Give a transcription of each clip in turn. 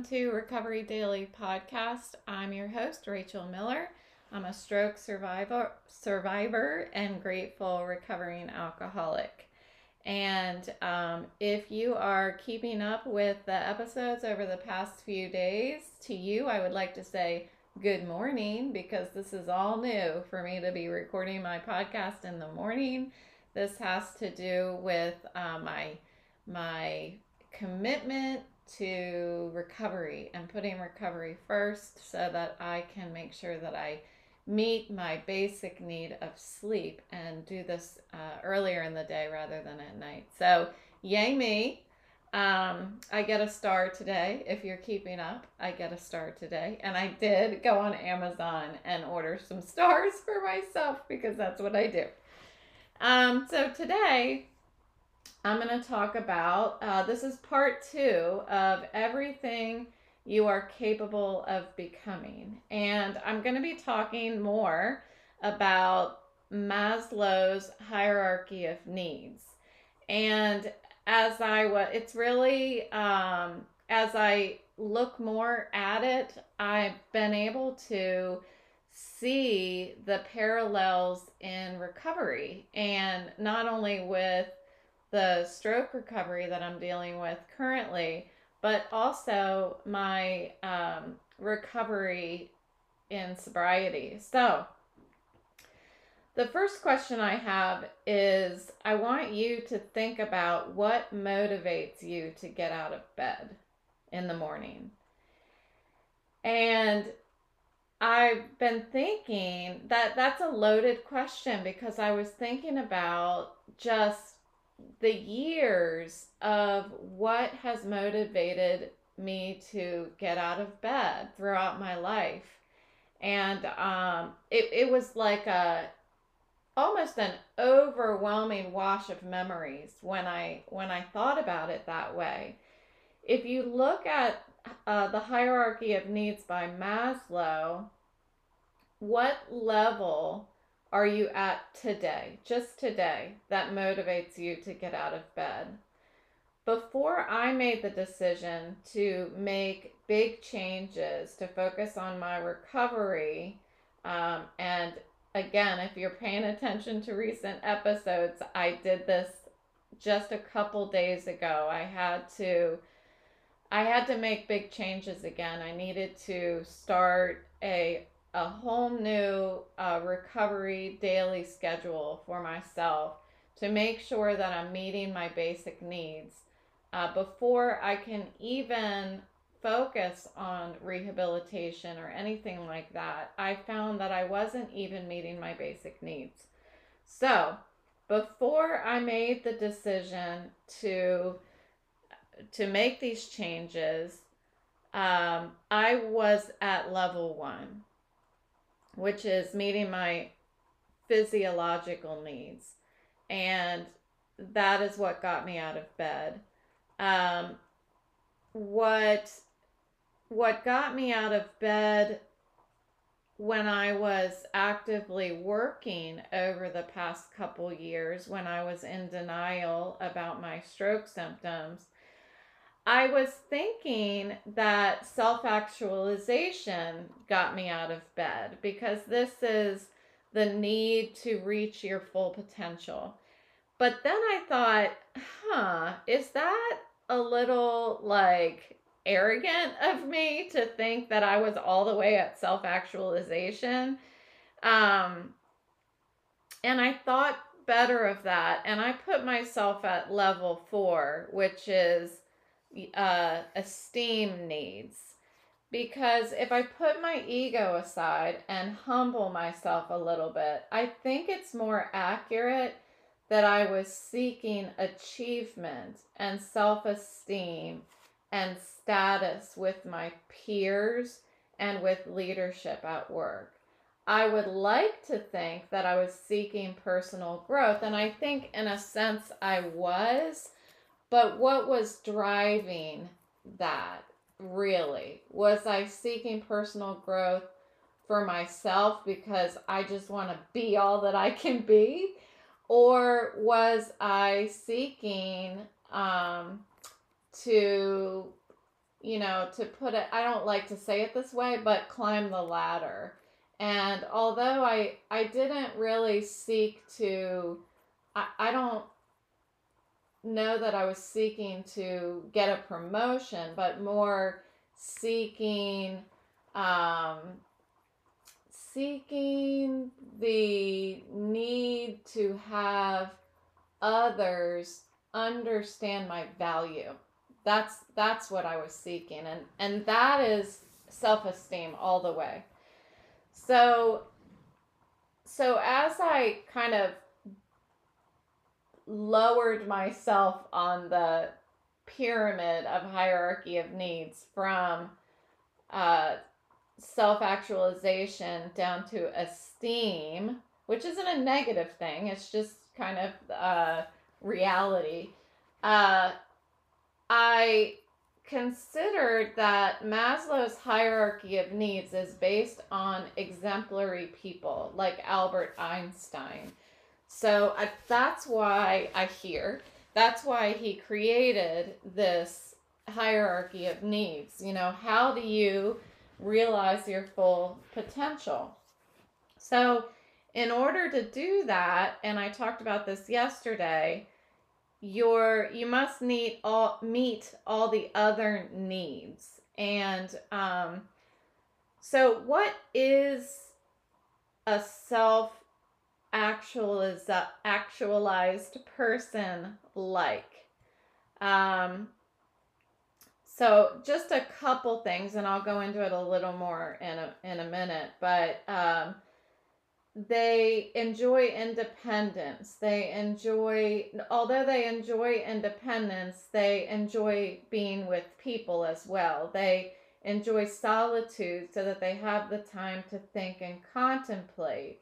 welcome to Recovery Daily Podcast. I'm your host, Rachel Miller. I'm a stroke survivor, survivor and grateful recovering alcoholic. And um, if you are keeping up with the episodes over the past few days, to you, I would like to say good morning because this is all new for me to be recording my podcast in the morning. This has to do with uh, my my commitment to recovery and putting recovery first so that I can make sure that I meet my basic need of sleep and do this uh, earlier in the day rather than at night. So, yay me. Um, I get a star today. If you're keeping up, I get a star today. And I did go on Amazon and order some stars for myself because that's what I do. Um, so today I'm going to talk about uh, this is part two of everything you are capable of becoming. And I'm going to be talking more about Maslow's hierarchy of needs. And as I was, it's really, um, as I look more at it, I've been able to see the parallels in recovery and not only with the stroke recovery that I'm dealing with currently, but also my um, recovery in sobriety. So, the first question I have is I want you to think about what motivates you to get out of bed in the morning. And I've been thinking that that's a loaded question because I was thinking about just the years of what has motivated me to get out of bed throughout my life. And um, it, it was like a almost an overwhelming wash of memories when I when I thought about it that way. If you look at uh, the hierarchy of needs by Maslow, what level are you at today, just today, that motivates you to get out of bed? Before I made the decision to make big changes to focus on my recovery, um, and again, if you're paying attention to recent episodes, I did this just a couple days ago. I had to I had to make big changes again. I needed to start a a whole new uh, recovery daily schedule for myself to make sure that I'm meeting my basic needs uh, before I can even focus on rehabilitation or anything like that. I found that I wasn't even meeting my basic needs. So, before I made the decision to to make these changes, um, I was at level one which is meeting my physiological needs. And that is what got me out of bed. Um, what what got me out of bed when I was actively working over the past couple years when I was in denial about my stroke symptoms I was thinking that self actualization got me out of bed because this is the need to reach your full potential. But then I thought, huh, is that a little like arrogant of me to think that I was all the way at self actualization? Um, and I thought better of that. And I put myself at level four, which is uh, esteem needs. Because if I put my ego aside and humble myself a little bit, I think it's more accurate that I was seeking achievement and self esteem and status with my peers and with leadership at work. I would like to think that I was seeking personal growth, and I think in a sense I was but what was driving that really? Was I seeking personal growth for myself because I just want to be all that I can be? Or was I seeking um, to you know, to put it, I don't like to say it this way, but climb the ladder. And although I, I didn't really seek to, I, I don't know that I was seeking to get a promotion, but more seeking, um, seeking the need to have others understand my value that's that's what I was seeking and and that is self-esteem all the way. So so as I kind of lowered myself on the pyramid of hierarchy of needs from uh, self actualization down to esteem, which isn't a negative thing, it's just kind of uh, reality. Uh, I considered that Maslow's hierarchy of needs is based on exemplary people like Albert Einstein. So I, that's why I hear, that's why he created this hierarchy of needs. You know, how do you realize your full potential? So, in order to do that, and I talked about this yesterday, your you must meet all meet all the other needs and um so what is a self actualized actualized person like um so just a couple things and I'll go into it a little more in a in a minute but um they enjoy independence. They enjoy, although they enjoy independence, they enjoy being with people as well. They enjoy solitude so that they have the time to think and contemplate.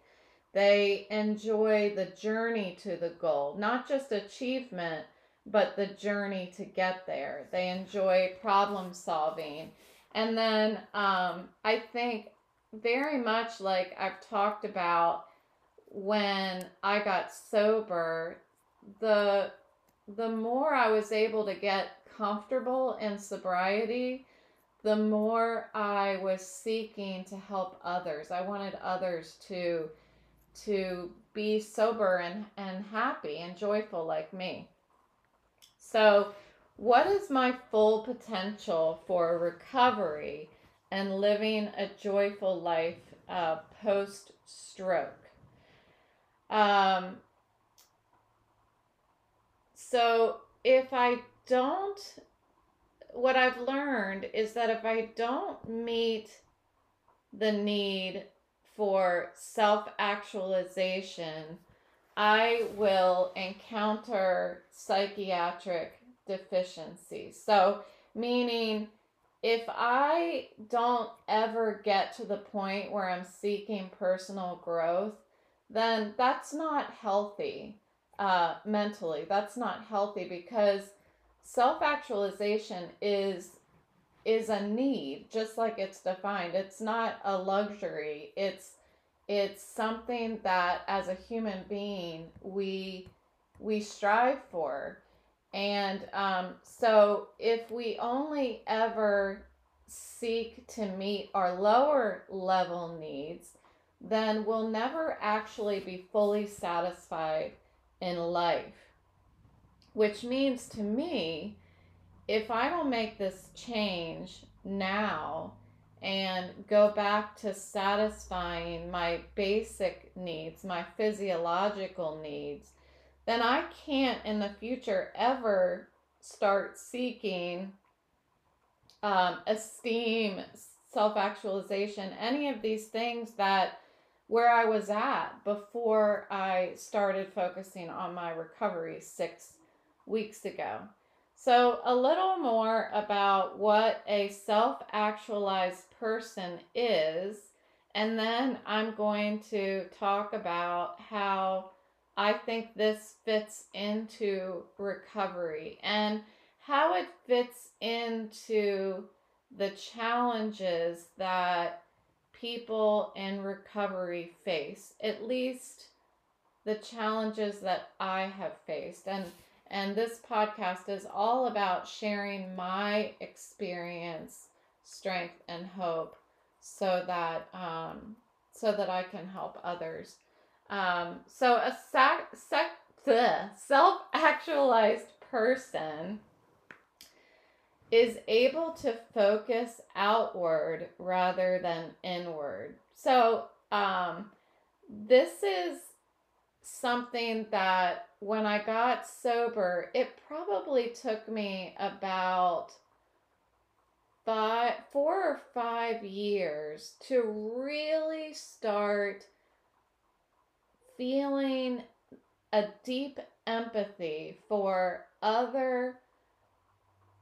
They enjoy the journey to the goal, not just achievement, but the journey to get there. They enjoy problem solving. And then um, I think very much like I've talked about when I got sober, the the more I was able to get comfortable in sobriety, the more I was seeking to help others. I wanted others to to be sober and, and happy and joyful like me. So, what is my full potential for recovery? and living a joyful life uh, post stroke. Um, so if I don't, what I've learned is that if I don't meet the need for self actualization, I will encounter psychiatric deficiencies. So, meaning if I don't ever get to the point where I'm seeking personal growth, then that's not healthy uh, mentally. That's not healthy because self actualization is is a need just like it's defined. It's not a luxury. It's it's something that as a human being we we strive for. And um, so, if we only ever seek to meet our lower level needs, then we'll never actually be fully satisfied in life. Which means to me, if I don't make this change now and go back to satisfying my basic needs, my physiological needs, then I can't in the future ever start seeking um, esteem, self actualization, any of these things that where I was at before I started focusing on my recovery six weeks ago. So, a little more about what a self actualized person is, and then I'm going to talk about how I think this fits into recovery and how it fits into the challenges that people in recovery face, at least the challenges that I have faced. And And this podcast is all about sharing my experience, strength, and hope so that um, so that I can help others. Um, so a sac- self-actualized person is able to focus outward rather than inward. So um, this is something that when I got sober, it probably took me about five, four or five years to really start feeling a deep empathy for other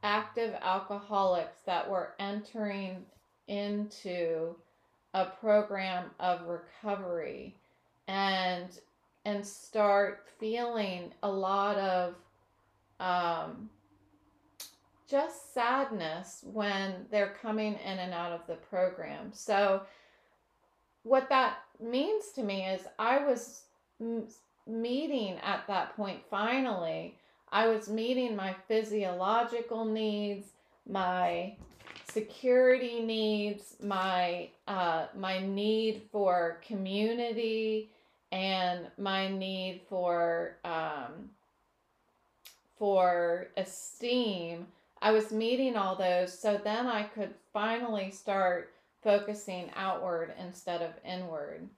active alcoholics that were entering into a program of recovery. And and start feeling a lot of um, just sadness when they're coming in and out of the program. So, what that means to me is I was m- meeting at that point finally, I was meeting my physiological needs, my security needs, my uh, my need for community, and my need for um, for esteem. I was meeting all those, so then I could finally start focusing outward instead of inward.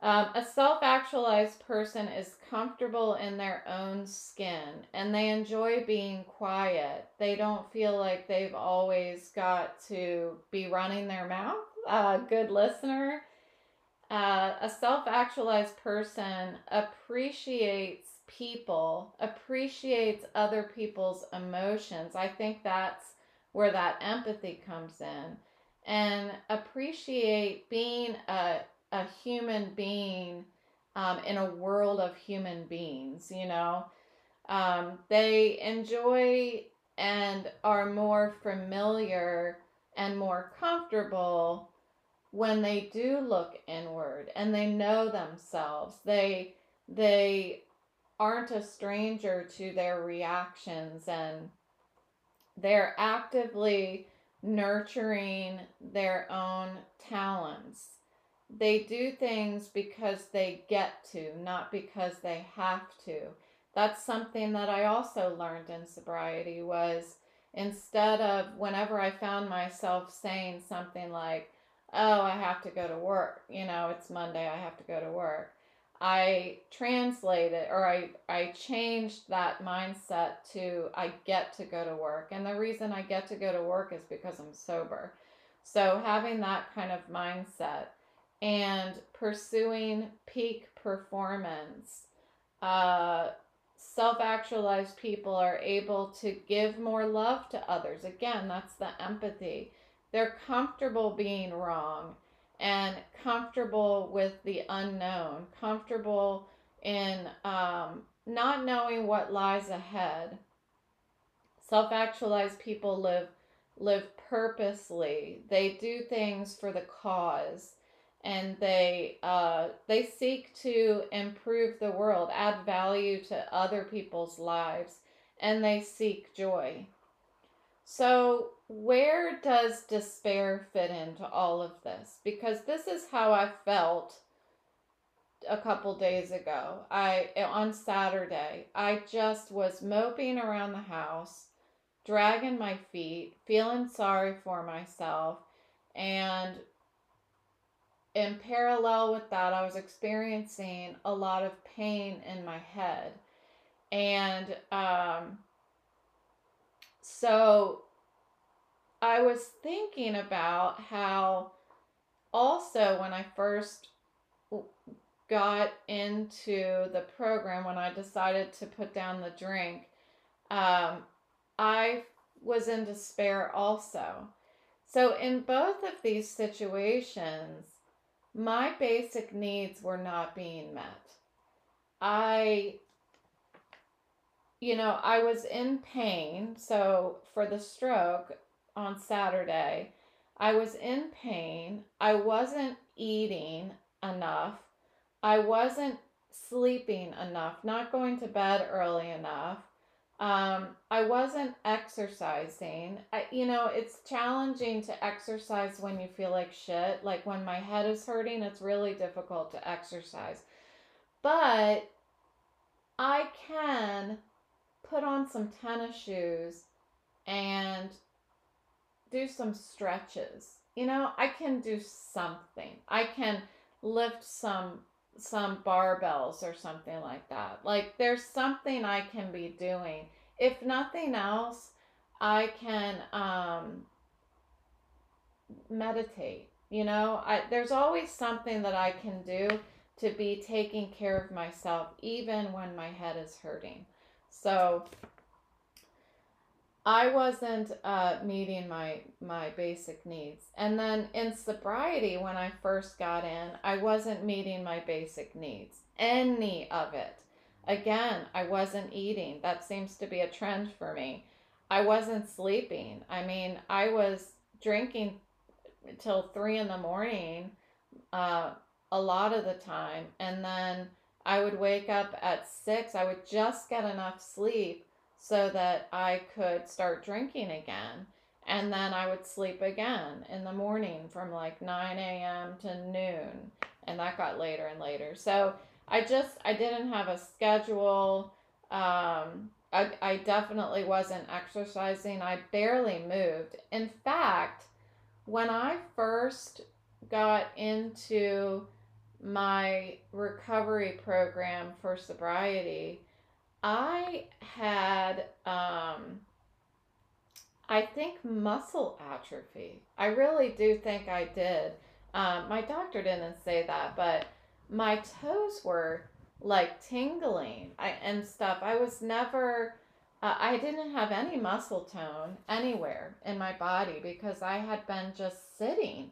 Um, a self actualized person is comfortable in their own skin and they enjoy being quiet. They don't feel like they've always got to be running their mouth. A uh, good listener uh, a self actualized person appreciates people, appreciates other people's emotions. I think that's where that empathy comes in. And appreciate being a, a human being um, in a world of human beings, you know. Um, they enjoy and are more familiar and more comfortable when they do look inward and they know themselves they they aren't a stranger to their reactions and they're actively nurturing their own talents. They do things because they get to not because they have to. That's something that i also learned in sobriety was instead of whenever i found myself saying something like oh, I have to go to work. You know, it's Monday, I have to go to work. I translated or I, I changed that mindset to I get to go to work. And the reason I get to go to work is because I'm sober. So having that kind of mindset and pursuing peak performance, uh, self actualized people are able to give more love to others. Again, that's the empathy they're comfortable being wrong and comfortable with the unknown, comfortable in um, not knowing what lies ahead. Self actualized people live live purposely. They do things for the cause and they uh, they seek to improve the world, add value to other people's lives, and they seek joy. So where does despair fit into all of this? Because this is how I felt a couple days ago. I on Saturday, I just was moping around the house, dragging my feet, feeling sorry for myself, and in parallel with that, I was experiencing a lot of pain in my head. And um so I was thinking about how also when I first got into the program, when I decided to put down the drink, um, I was in despair also. So, in both of these situations, my basic needs were not being met. I, you know, I was in pain. So, for the stroke, on Saturday. I was in pain. I wasn't eating enough. I wasn't sleeping enough, not going to bed early enough. Um, I wasn't exercising. I, you know, it's challenging to exercise when you feel like shit. Like when my head is hurting, it's really difficult to exercise. But I can put on some tennis shoes and do some stretches. You know, I can do something. I can lift some some barbells or something like that. Like there's something I can be doing. If nothing else, I can um meditate. You know, I there's always something that I can do to be taking care of myself even when my head is hurting. So I wasn't uh, meeting my my basic needs, and then in sobriety, when I first got in, I wasn't meeting my basic needs, any of it. Again, I wasn't eating. That seems to be a trend for me. I wasn't sleeping. I mean, I was drinking till three in the morning uh, a lot of the time, and then I would wake up at six. I would just get enough sleep so that I could start drinking again. And then I would sleep again in the morning from like 9 a.m. to noon. And that got later and later. So I just, I didn't have a schedule. Um, I, I definitely wasn't exercising. I barely moved. In fact, when I first got into my recovery program for sobriety, I had, um, I think muscle atrophy. I really do think I did. Um, my doctor didn't say that, but my toes were like tingling I, and stuff. I was never, uh, I didn't have any muscle tone anywhere in my body because I had been just sitting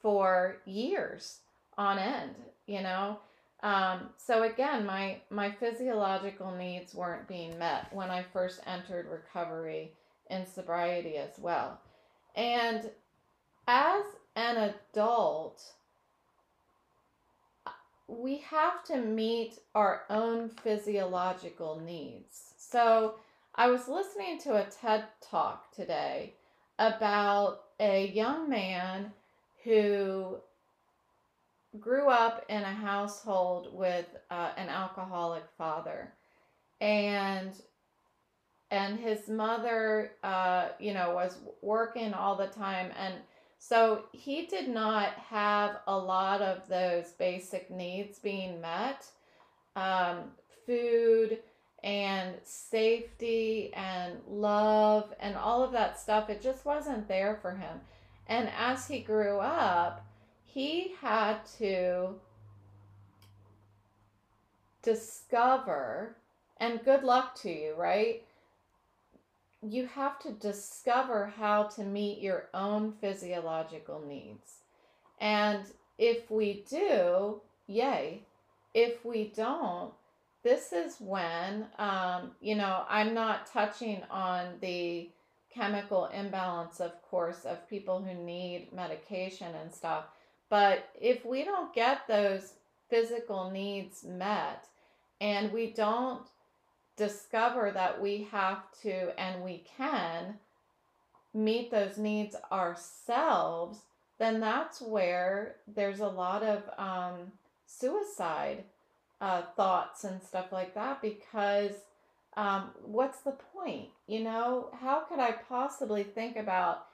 for years on end, you know. Um, so again, my my physiological needs weren't being met when I first entered recovery in sobriety as well. And as an adult, we have to meet our own physiological needs. So I was listening to a TED talk today about a young man who grew up in a household with uh, an alcoholic father. And and his mother uh, you know was working all the time. And so he did not have a lot of those basic needs being met. Um, food and safety and love and all of that stuff it just wasn't there for him. And as he grew up he had to discover, and good luck to you, right? You have to discover how to meet your own physiological needs. And if we do, yay. If we don't, this is when, um, you know, I'm not touching on the chemical imbalance, of course, of people who need medication and stuff. But if we don't get those physical needs met and we don't discover that we have to and we can meet those needs ourselves, then that's where there's a lot of um, suicide uh, thoughts and stuff like that because um, what's the point? You know, how could I possibly think about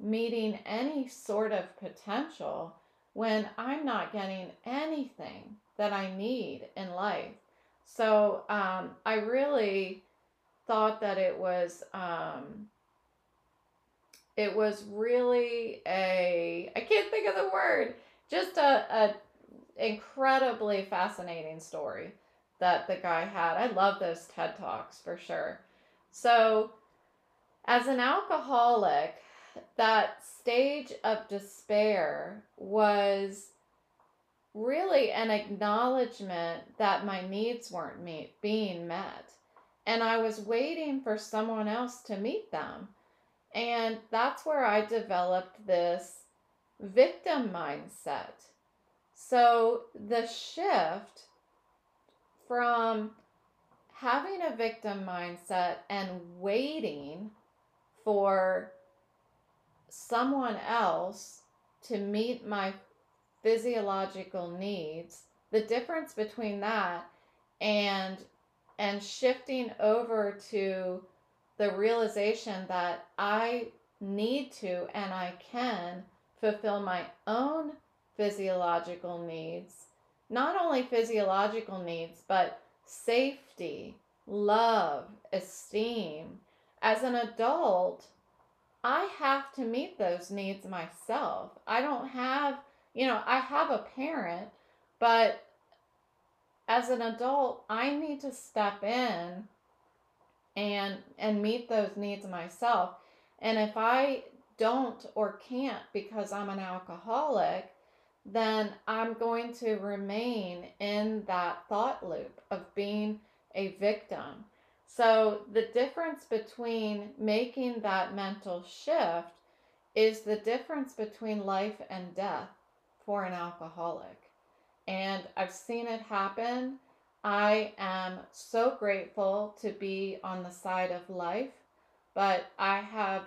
meeting any sort of potential when I'm not getting anything that I need in life. So um, I really thought that it was um, it was really a I can't think of the word just a, a incredibly fascinating story that the guy had. I love those TED Talks for sure. So as an alcoholic, that stage of despair was really an acknowledgement that my needs weren't meet, being met. And I was waiting for someone else to meet them. And that's where I developed this victim mindset. So the shift from having a victim mindset and waiting for someone else to meet my physiological needs the difference between that and and shifting over to the realization that I need to and I can fulfill my own physiological needs, not only physiological needs, but safety, love, esteem. As an adult, I have to meet those needs myself. I don't have, you know, I have a parent, but as an adult, I need to step in and and meet those needs myself. And if I don't or can't because I'm an alcoholic, then I'm going to remain in that thought loop of being a victim. So, the difference between making that mental shift is the difference between life and death for an alcoholic. And I've seen it happen. I am so grateful to be on the side of life, but I have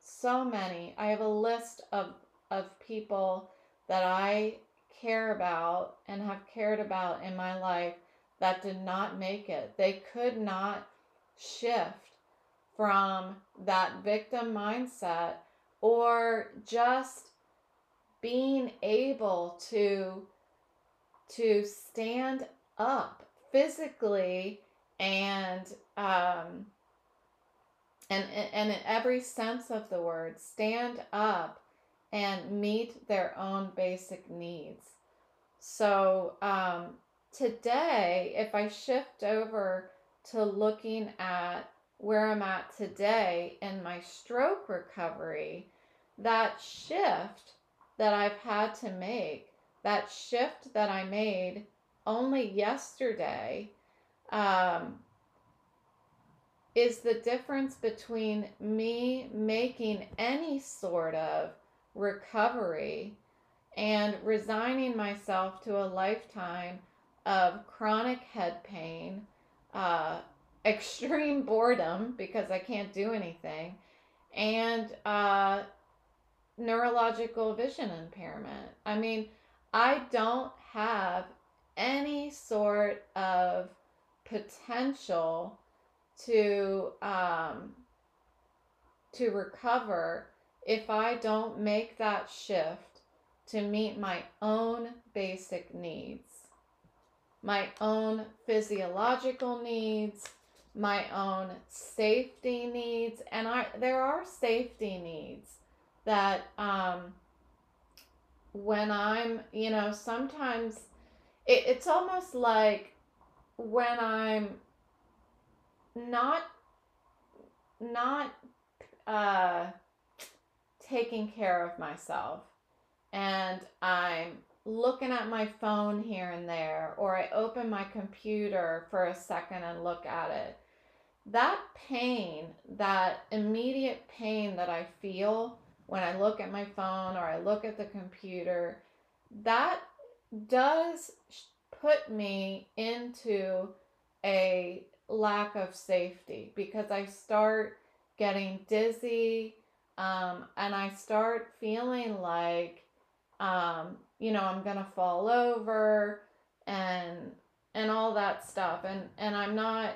so many. I have a list of, of people that I care about and have cared about in my life that did not make it. They could not shift from that victim mindset or just being able to to stand up physically and um and and in every sense of the word stand up and meet their own basic needs. So um today if i shift over to looking at where i'm at today in my stroke recovery that shift that i've had to make that shift that i made only yesterday um, is the difference between me making any sort of recovery and resigning myself to a lifetime of chronic head pain, uh, extreme boredom because I can't do anything, and uh, neurological vision impairment. I mean, I don't have any sort of potential to um, to recover if I don't make that shift to meet my own basic needs, my own physiological needs, my own safety needs, and I there are safety needs that um, when I'm, you know, sometimes it, it's almost like when I'm not not uh taking care of myself and I'm looking at my phone here and there or I open my computer for a second and look at it that pain that immediate pain that I feel when I look at my phone or I look at the computer that does put me into a lack of safety because I start getting dizzy um, and I start feeling like, um, you know, I'm gonna fall over and and all that stuff and and I'm not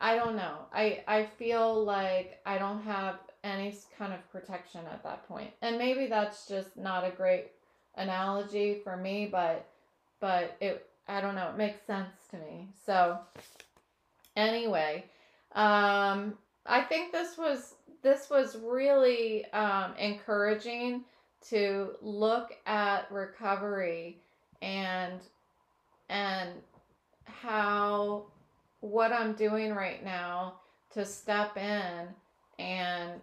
I don't know. I I feel like I don't have any kind of protection at that point. And maybe that's just not a great analogy for me, but but it I don't know, it makes sense to me. So anyway, um I think this was this was really um encouraging to look at recovery and and how what I'm doing right now to step in and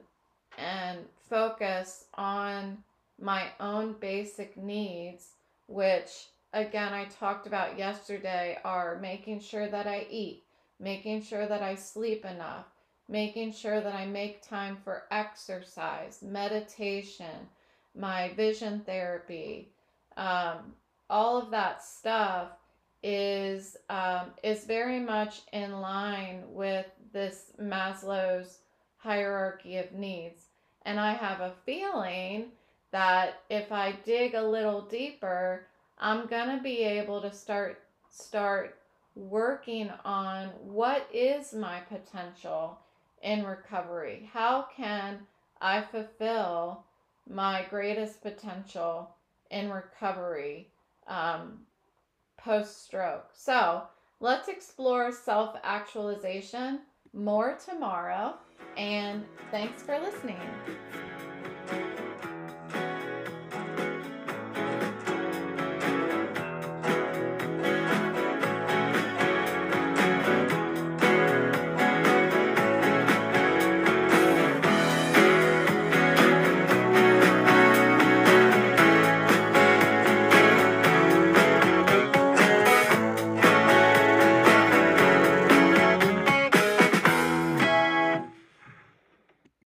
and focus on my own basic needs, which again I talked about yesterday, are making sure that I eat, making sure that I sleep enough, making sure that I make time for exercise, meditation, my vision therapy, um, all of that stuff is um, is very much in line with this Maslow's hierarchy of needs. And I have a feeling that if I dig a little deeper, I'm to be able to start start working on what is my potential in recovery? How can I fulfill my greatest potential in recovery um, post stroke? So let's explore self actualization more tomorrow. And thanks for listening.